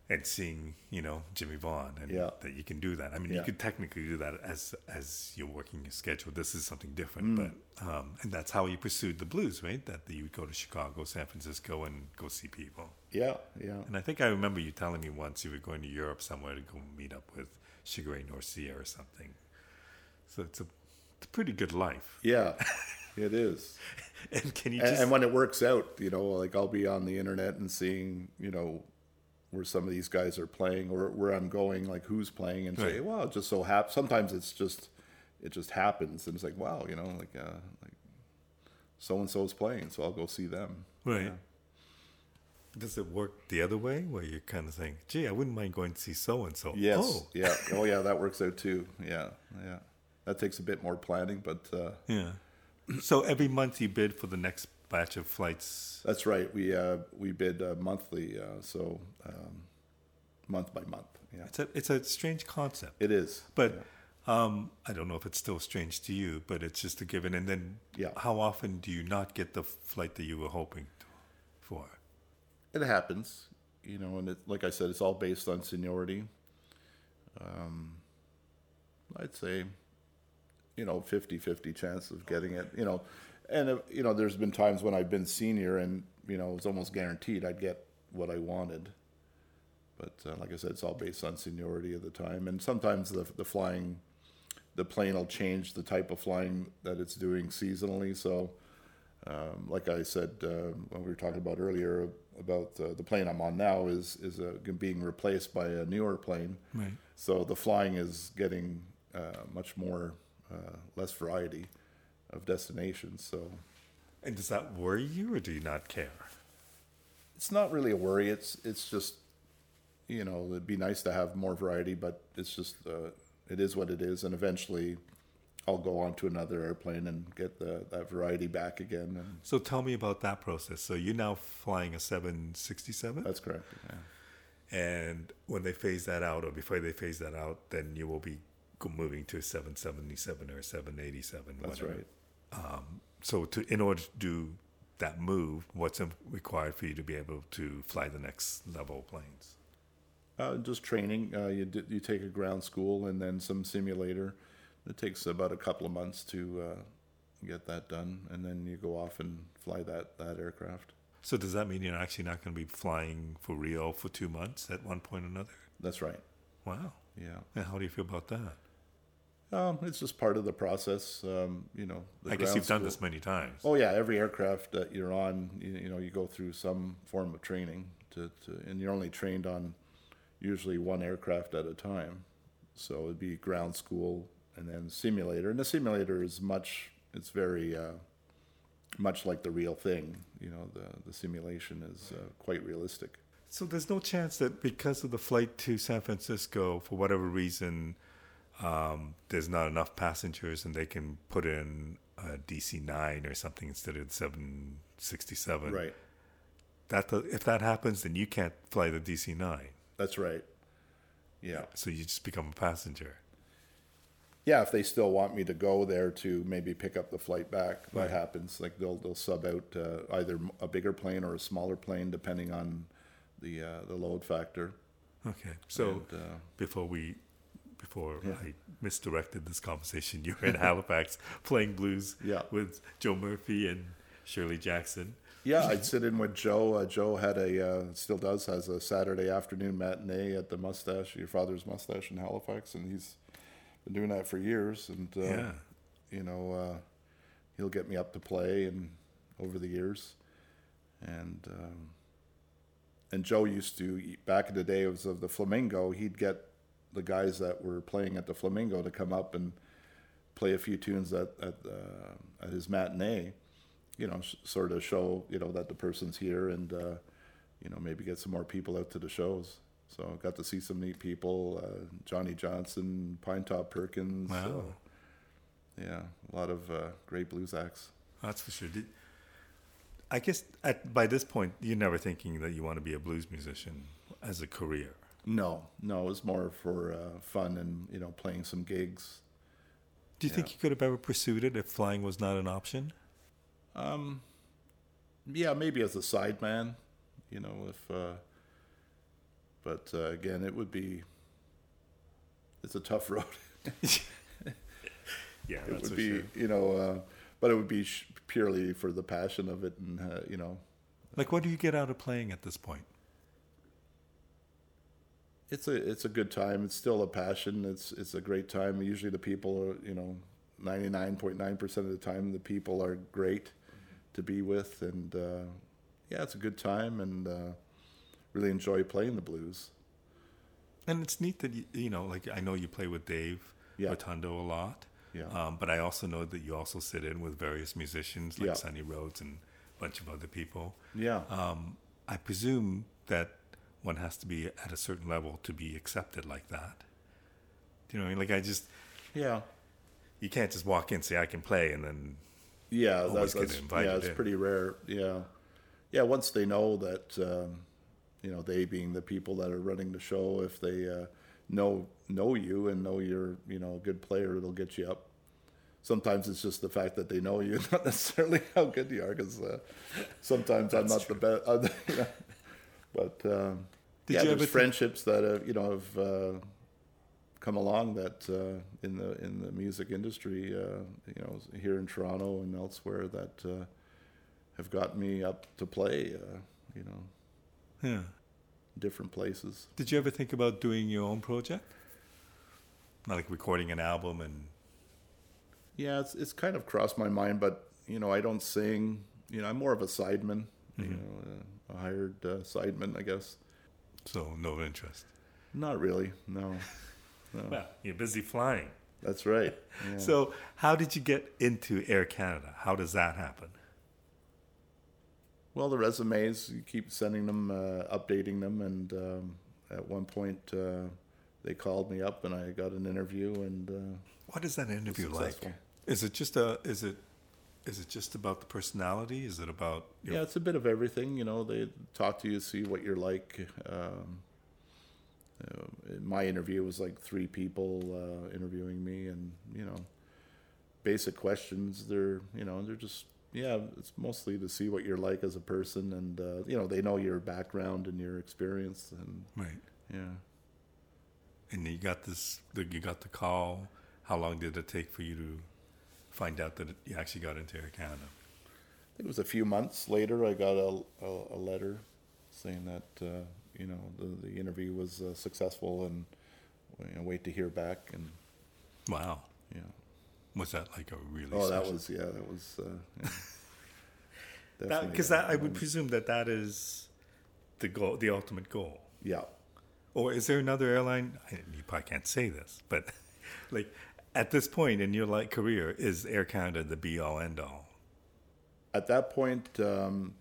and seeing you know Jimmie Vaughan and Yeah. that you can do that. I mean, you could technically do that as as you're working your schedule. This is something different, Mm. but um, and that's how you pursued the blues, right? That you would go to Chicago, San Francisco, and go see people. Yeah, yeah. And I think I remember you telling me once you were going to Europe somewhere to go meet up with Ray Norcia or something. So it's a, it's a pretty good life. Yeah, it is. And can you just and when it works out, you know, like I'll be on the internet and seeing, you know, where some of these guys are playing or where I'm going, like who's playing, and say, Right. "Wow, just so happens." Sometimes it's just, it just happens, and it's like, "Wow," you know, like, uh, like so and so's playing, so I'll go see them. Right. Does it work the other way where you're kind of think, gee, I wouldn't mind going to see so and so? Yes, Oh, yeah, oh yeah, that works out too. Yeah, yeah, that takes a bit more planning, but uh, yeah. So every month you bid for the next batch of flights. that's right. We uh, we bid uh, monthly, uh, so um, month by month. Yeah, It's a, it's a strange concept. it is. But um, I don't know if it's still strange to you, but it's just a given. And then Yeah. how often do you not get the flight that you were hoping to, for? It happens, you know, and it, like I said, it's all based on seniority. Um, I'd say, you know, 50 50 chance of getting it, you know, and, uh, you know, there's been times when I've been senior and, you know, it's almost guaranteed I'd get what I wanted. But uh, like I said, it's all based on seniority at the time. And sometimes the, the flying, the plane will change the type of flying that it's doing seasonally. So, um, like I said uh, when we were talking about earlier about uh, the plane I'm on now is is uh, being replaced by a newer plane. Right. So the flying is getting uh, much more uh, less variety of destinations. So And does that worry you or do you not care? it's not really a worry. It's it's just you know it'd be nice to have more variety, but it's just uh, it is what it is, and eventually I'll go on to another airplane and get the, that variety back again. And So tell me about that process. So you're now flying a 767, that's correct. Yeah. and when they phase that out, or before they phase that out, then you will be moving to a 777 or a 787. That's whatever. right. So to in order to do that move, what's required for you to be able to fly the next level planes? Uh, just training. Uh, you d- you take a ground school and then some simulator. It takes about a couple of months to uh, get that done, and then you go off and fly that that aircraft. So does that mean you're actually not going to be flying for real for two months at one point or another? That's right. Wow. Yeah. And how do you feel about that? Um, it's just part of the process. Um, you know. I guess you've done this many times. Oh yeah, every aircraft that you're on, you, you know, you go through some form of training to, to, and you're only trained on usually one aircraft at a time. So it'd be ground school and then simulator, and the simulator is much, it's very uh, much like the real thing. You know, the the simulation is uh, quite realistic. So there's no chance that because of the flight to San Francisco, for whatever reason, um, there's not enough passengers and they can put in a DC-9 or something instead of the 767. Right. That if that happens, then you can't fly the DC-9. That's right. Yeah. So you just become a passenger. Yeah, if they still want me to go there to maybe pick up the flight back, Right. that happens. Like they'll they'll sub out uh, either a bigger plane or a smaller plane, depending on the uh, the load factor. Okay. So And, uh, before we before Yeah. I misdirected this conversation, you were in Halifax playing blues Yeah. with Joe Murphy and Shirley Jackson. yeah, I'd sit in with Joe. Uh, Joe had a uh, still does has a Saturday afternoon matinee at the Moustache, your father's Moustache in Halifax, and he's been doing that for years. And uh, Yeah. you know, uh, he'll get me up to play and over the years, and um, and Joe used to back in the day it was of the Flamingo. He'd get the guys that were playing at the Flamingo to come up and play a few tunes at at, uh, at his matinee. You know, s- sort of show you know that the person's here and uh, you know maybe get some more people out to the shows. So I got to see some neat people, uh, Johnny Johnson, Pinetop Perkins. Wow. uh, yeah, a lot of uh, great blues acts. That's for sure. Did, I guess at by this point you're never thinking that you want to be a blues musician as a career. No, no, it was more for uh, fun and you know playing some gigs. Do you think you could have ever pursued it if flying was not an option? Um, yeah, maybe as a sideman, you know, if. But uh, again, it would be. It's a tough road. Yeah, it would be, sure. you know, uh, but it would be sh- purely for the passion of it, and uh, you know, Like, what do you get out of playing at this point? it's a it's a good time. It's still a passion. It's it's a great time. Usually the people are you know ninety nine point nine percent of the time the people are great to be with, and uh, yeah, it's a good time, and uh, really enjoy playing the blues. And it's neat that you, you know, like I know you play with Dave Yeah. Rotundo a lot. Yeah. Um, but I also know that you also sit in with various musicians like Yeah. Sonny Rhodes and a bunch of other people. Yeah, Um, I presume that one has to be at a certain level to be accepted like that. Do you know what I mean? Like I just, yeah, you can't just walk in and say I can play and then yeah. That's, get that's invited yeah, it's in. pretty rare. Yeah, yeah. Once they know that, um, you know, they being the people that are running the show, if they uh, know know you and know you're you know a good player, they'll get you up. Sometimes it's just the fact that they know you, not necessarily how good you are, because uh, sometimes I'm not the best. you know. But um, yeah, there's friendships that have you know have uh, come along that uh, in the in the music industry, uh, you know, here in Toronto and elsewhere that uh, have got me up to play. Uh, you know, yeah. different places. Did you ever think about doing your own project? Not like recording an album and Yeah, it's it's kind of crossed my mind, but you know, I don't sing. You know, I'm more of a sideman. You know, uh, a hired uh, sideman, I guess. so no interest. Not really. No, no. Well, you're busy flying. That's right. Yeah. So, how did you get into Air Canada? How does that happen? Well, the resumes, you keep sending them, uh, updating them, and um, at one point, uh, they called me up and I got an interview and uh, What is that interview like? Is it just a? Is it? Is it just about the personality? Is it about? your- yeah, it's a bit of everything. You know, they talk to you, see what you're like. Um, uh, my interview was like three people uh, interviewing me, and you know, basic questions. They're you know they're just yeah, it's mostly to see what you're like as a person, and uh, you know they know your background and your experience, and Right. yeah. And you got this. the- You got the call. How long did it take for you to find out that you actually got into Air Canada? I think it was a few months later I got a, a, a letter saying that uh, you know the, the interview was uh, successful and you know, wait to hear back and Wow. know Was that like a really? oh that was yeah that was uh, yeah. that because that I would presume that that is the goal, the ultimate goal. yeah Or is there another airline? I- You probably can't say this, but like at this point in your like career, is Air Canada the be all end all? at that point um,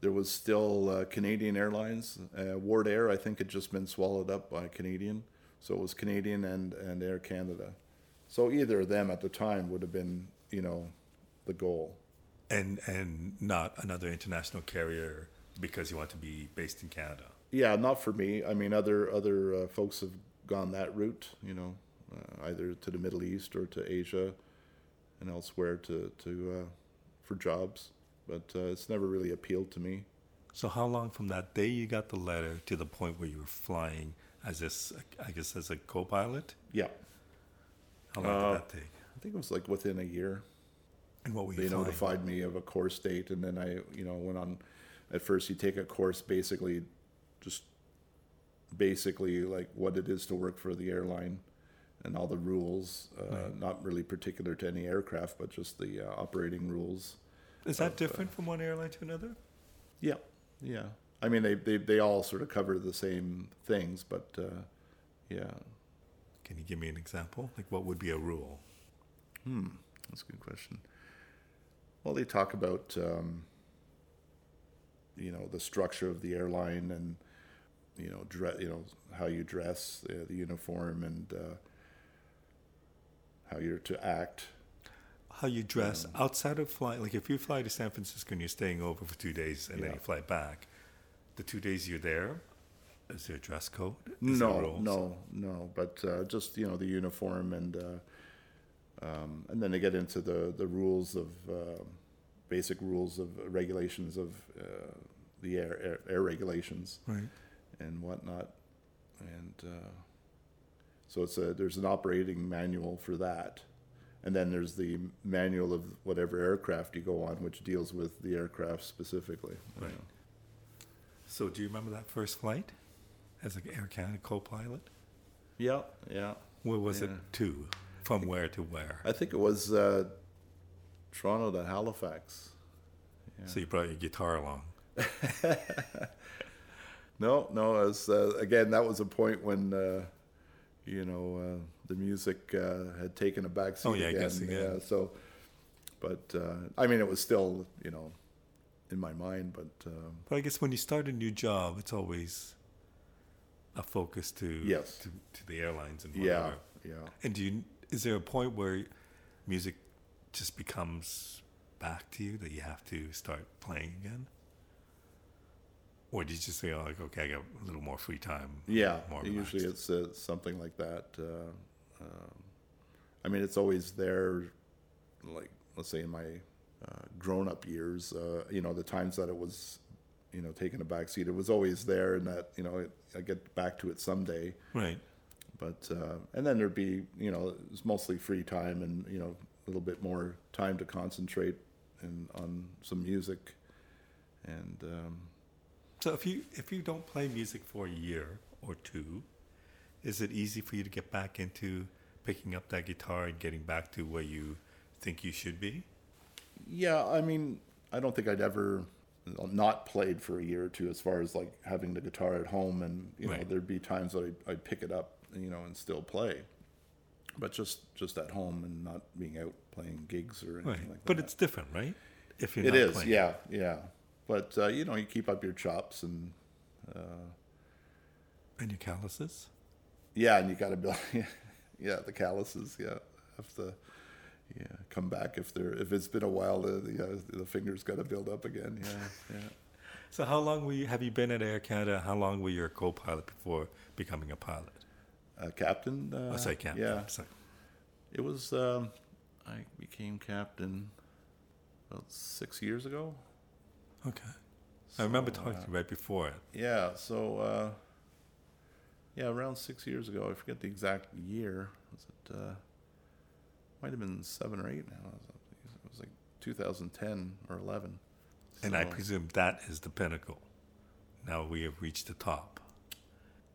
there was still uh, Canadian Airlines uh, Wardair I think had just been swallowed up by Canadian so it was Canadian and, and Air Canada so either of them at the time would have been you know the goal And and not another international carrier because you want to be based in Canada. Yeah, not for me. I mean, other other uh, folks have gone that route. You know, uh, either to the Middle East or to Asia, and elsewhere to to uh, for jobs. But uh, it's never really appealed to me. So how long from that day you got the letter to the point where you were flying as this, I guess, as a co-pilot? Yeah, How long Uh, did that take? I think it was like within a year. And what were you They flying? notified me of a course date, and then I, you know, went on. At first, you take a course, basically, just basically like what it is to work for the airline, and all the rules. Uh, Not really particular to any aircraft, but just the uh, operating rules. Is that different from one airline to another? Yeah, yeah. I mean, they they, they all sort of cover the same things, but uh, yeah, Can you give me an example? Like what would be a rule? Hmm, that's a good question. Well, they talk about um, you know the structure of the airline and you know dress, you know how you dress, uh, the uniform, and uh, how you're to act. How you dress outside of flying? Like if you fly to San Francisco and you're staying over for two days and then you fly back, the two days you're there, is there a dress code? Is No, no, no. But uh, just you know the uniform and uh, um, and then they get into the the rules of uh, basic rules of regulations of uh, the air, air air regulations Right. and whatnot, and uh, so it's a there's an operating manual for that, and then there's the manual of whatever aircraft you go on, which deals with the aircraft specifically. you Right. know. So do you remember that first flight as an Air Canada co-pilot? Yeah, yeah. Where was it Yeah. to? From where to where? I think it was uh, Toronto to Halifax. So you brought your guitar along. No, no. As uh, again, that was a point when uh, you know uh, the music uh, had taken a backseat Oh, yeah, I guess again. Yeah, so, but uh, I mean, it was still you know in my mind. But um, But I guess when you start a new job, it's always a focus to Yes. to, to the airlines and yeah, whatever. yeah. And do you is there a point where music just becomes back to you that you have to start playing again? Or did you just say, oh, like, okay, I got a little more free time? Yeah, more usually it's uh, something like that. Uh, um, I mean, it's always there. Like, let's say in my uh, grown-up years, uh, you know, the times that it was, you know, taking a back seat, it was always there, and that you know, it, I get back to it someday. right. But uh, and then there'd be, you know, it's mostly free time, and you know, a little bit more time to concentrate and on some music, and um, So if you if you don't play music for a year or two, is it easy for you to get back into picking up that guitar and getting back to where you think you should be? Yeah, I mean, I don't think I'd ever not played for a year or two as far as like having the guitar at home and you know there'd be times that I'd, I'd pick it up you know and still play but just just at home and not being out playing gigs or anything Right. like that but it's different, right? If you're it not is playing. yeah yeah but uh, you know you keep up your chops and And your calluses? Yeah, and you got to build. Yeah, the calluses. Yeah, have to. Yeah, come back if they're if it's been a while. The the, uh, the fingers got to build up again. Yeah, yeah. So how long were you, have you been at Air Canada? How long were you a co-pilot before becoming a pilot? Uh, captain. Uh, I say captain. Yeah, sorry. it was. Um, I became captain about six years ago. Okay. I remember So, talking to you right before it. Yeah, so uh, yeah, around six years ago. I forget the exact year. Was it? Might have been seven or eight now. It was like 2010 or 11. And I presume that is the pinnacle. Now we have reached the top.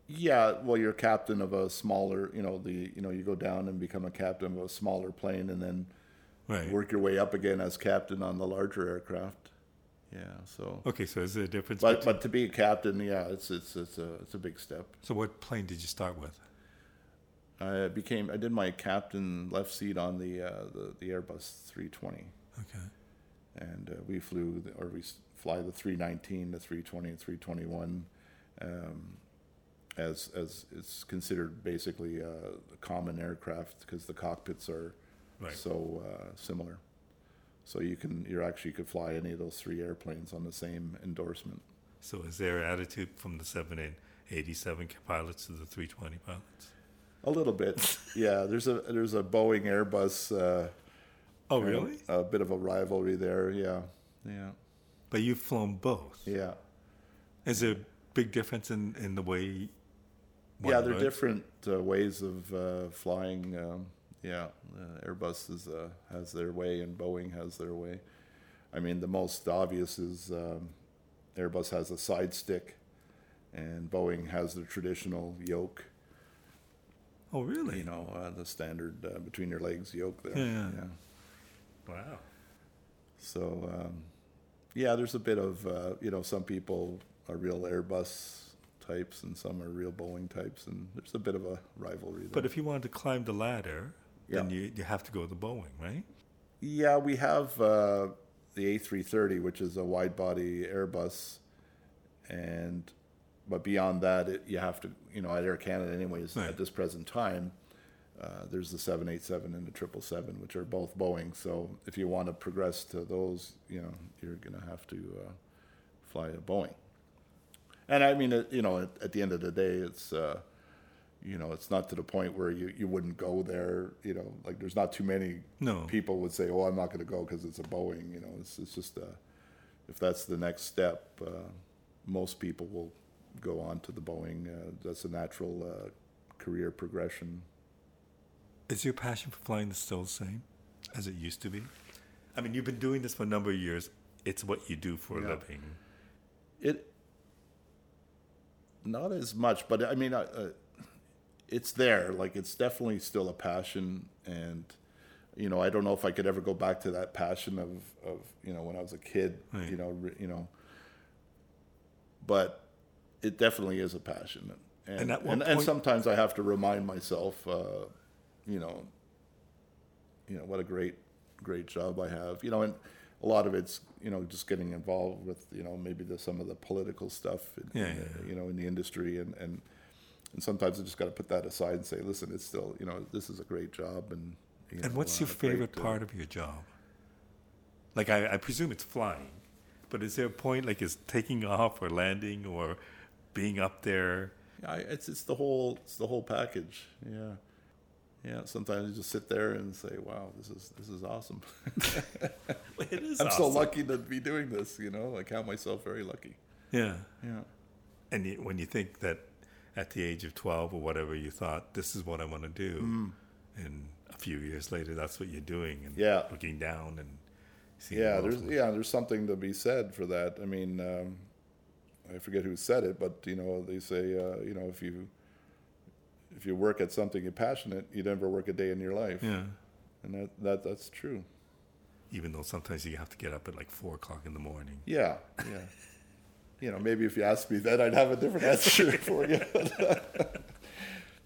Yeah, well, you're captain of a smaller. You know, the you know you go down and become a captain of a smaller plane, and then Right. work your way up again as captain on the larger aircraft. Yeah, so. Okay, so is there a difference? But between, but to be a captain, yeah, it's it's it's a it's a big step. so what plane did you start with? I became I did my captain left seat on the uh, the, the Airbus 320, Okay. and uh, we flew the, or we fly the 319, the 320, and 321, um, as as it's considered basically uh, a common aircraft because the cockpits are Right. so uh, similar. So you can you're actually could fly any of those three airplanes on the same endorsement. So is there attitude from the 787 pilots to the 320 pilots? A little bit, yeah. There's a there's a Boeing Airbus. Uh, Oh, of really? A bit of a rivalry there, yeah, yeah, But you've flown both. yeah. Is there a big difference in, in the way? yeah, they're different uh, ways of uh, flying. Um, yeah, uh, Airbus is, uh, has their way, and Boeing has their way. I mean, the most obvious is um, Airbus has a side stick, and Boeing has the traditional yoke. Oh, really? You know, uh, the standard uh, between your legs yoke there. Yeah, yeah. Wow. So, um, yeah, there's a bit of, uh, you know, some people are real Airbus types and some are real Boeing types, and there's a bit of a rivalry there. But if you wanted to climb the ladder, then you, you have to go with the Boeing, right? yeah, we have uh, the A330, which is a wide body Airbus, and but beyond that, it, you have to, you know, at Air Canada, anyways, Right. at this present time, uh, there's the 787 and the 777, which are both Boeing. So if you want to progress to those, you know, you're going to have to uh, fly a Boeing. And I mean, it, you know, at, at the end of the day, it's, uh, you know, it's not to the point where you, you wouldn't go there. You know, like there's not too many No. people would say, "Oh, I'm not going to go because it's a Boeing." You know, it's it's just uh, if that's the next step, uh, most people will go on to the Boeing. Uh, that's a natural uh, career progression. Is your passion for flying still the same as it used to be? I mean, you've been doing this for a number of years. It's what you do for a living. It not as much, but I mean, uh, uh, it's there. Like it's definitely still a passion, and you know, I don't know if I could ever go back to that passion of of you know when I was a kid. Right. You know, you know, but it definitely is a passion, and And and, and, sometimes I have to remind myself, uh, you know, you know what a great great job I have. You know, and a lot of it's you know just getting involved with you know maybe the, some of the political stuff. In, Yeah, yeah, the, You know, in the industry, and and and sometimes I just got to put that aside and say, listen, it's still you know this is a great job, and you And know, what's uh, your favorite uh, part of your job? Like, I, I presume it's flying, but is there a point like is taking off or landing or being up there? I, it's it's the whole it's the whole package. Yeah, yeah. Sometimes you just sit there and say, "Wow, this is this is awesome." It is I'm so lucky to be doing this. You know, I count myself very lucky. Yeah. Yeah. And you, when you think that at the age of 12 or whatever, you thought, this is what I want to do. And a few years later, that's what you're doing. And Mm. Yeah. looking down and seeing Yeah, the there's yeah, there's something to be said for that. I mean, um, I forget who said it, but you know, they say uh, you know if you if you work at something you're passionate, you never work a day in your life, Yeah. and that, that that's true. Even though sometimes you have to get up at like four o'clock in the morning. Yeah, yeah. you know, maybe if you asked me that, I'd have a different answer for you.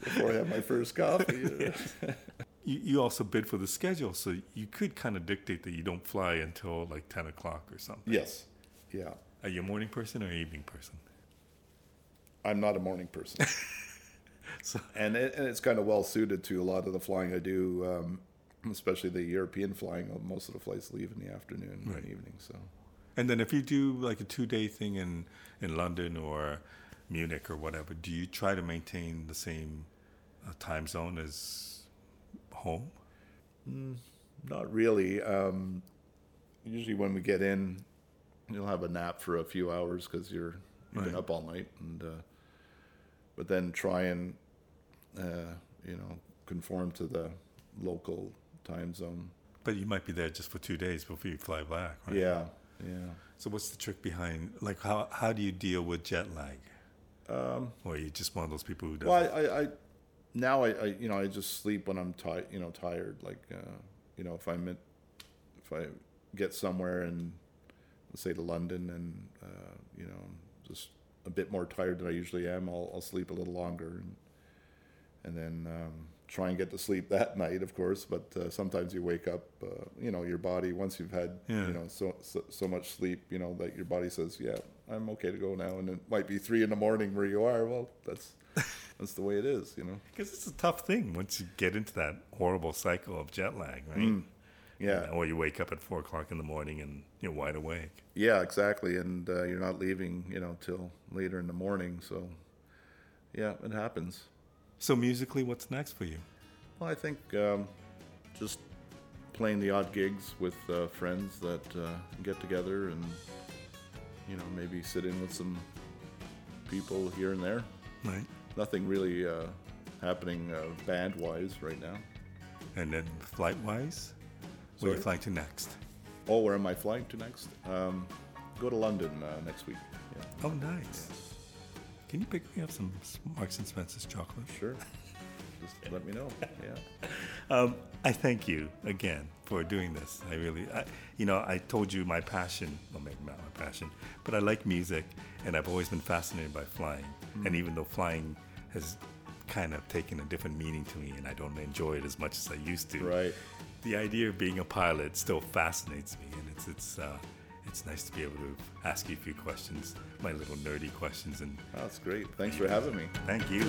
Before I have my first coffee. You, you also bid for the schedule, so you could kind of dictate that you don't fly until like 10 o'clock or something. yes. Yeah. Are you a morning person or an evening person? I'm not a morning person. so and, it, and it's kind of well suited to a lot of the flying I do, um, especially the European flying. Most of the flights leave in the afternoon Right. and evening. So And then if you do like a two day thing in, in London or Munich or whatever, do you try to maintain the same uh, time zone as home? not really. Um, usually when we get in, you'll have a nap for a few hours because you're you've been up all night, and uh, but then try and uh, you know conform to the local time zone. But you might be there just for two days before you fly back, right? Yeah, yeah. So what's the trick behind, like, how, how do you deal with jet lag? Um, Or are you just one of those people who doesn't? Well, I, I, I now I, I, you know, I just sleep when I'm tired, you know, tired. Like, uh, you know, if I'm at, if I get somewhere and say to London and, uh, you know, just a bit more tired than I usually am, I'll, I'll sleep a little longer and, and then, um, try and get to sleep that night, of course. But, uh, sometimes you wake up, uh, you know, your body, once you've had, Yeah. you know, so, so, so much sleep, you know, that your body says, yeah, I'm okay to go now. And it might be three in the morning where you are. Well, that's, that's the way it is, you know. Because it's a tough thing once you get into that horrible cycle of jet lag, right? Mm. Yeah, Or you wake up at four o'clock in the morning and you're wide awake. yeah, exactly. And uh, you're not leaving, you know, till later in the morning. So, yeah, it happens. So musically, what's next for you? Well, I think um, just playing the odd gigs with uh, friends that uh, get together and, you know, maybe sit in with some people here and there. Right. Nothing really uh, happening uh, band wise right now. And then flight wise, where are you flying to next? Oh, where am I flying to next? Um, go to London uh, next week. Yeah, Oh, nice. Can you pick me up some Marks and Spencer's chocolate? sure. Just let me know. Yeah. Um, I thank you again for doing this. I really, I, you know, I told you my passion, well, maybe not my passion, but I like music and I've always been fascinated by flying. And even though flying has kind of taken a different meaning to me and I don't enjoy it as much as I used to, Right. The idea of being a pilot still fascinates me. And it's, it's, uh, it's nice to be able to ask you a few questions, my little nerdy questions. And Oh, that's great. Thanks for having me. thank you.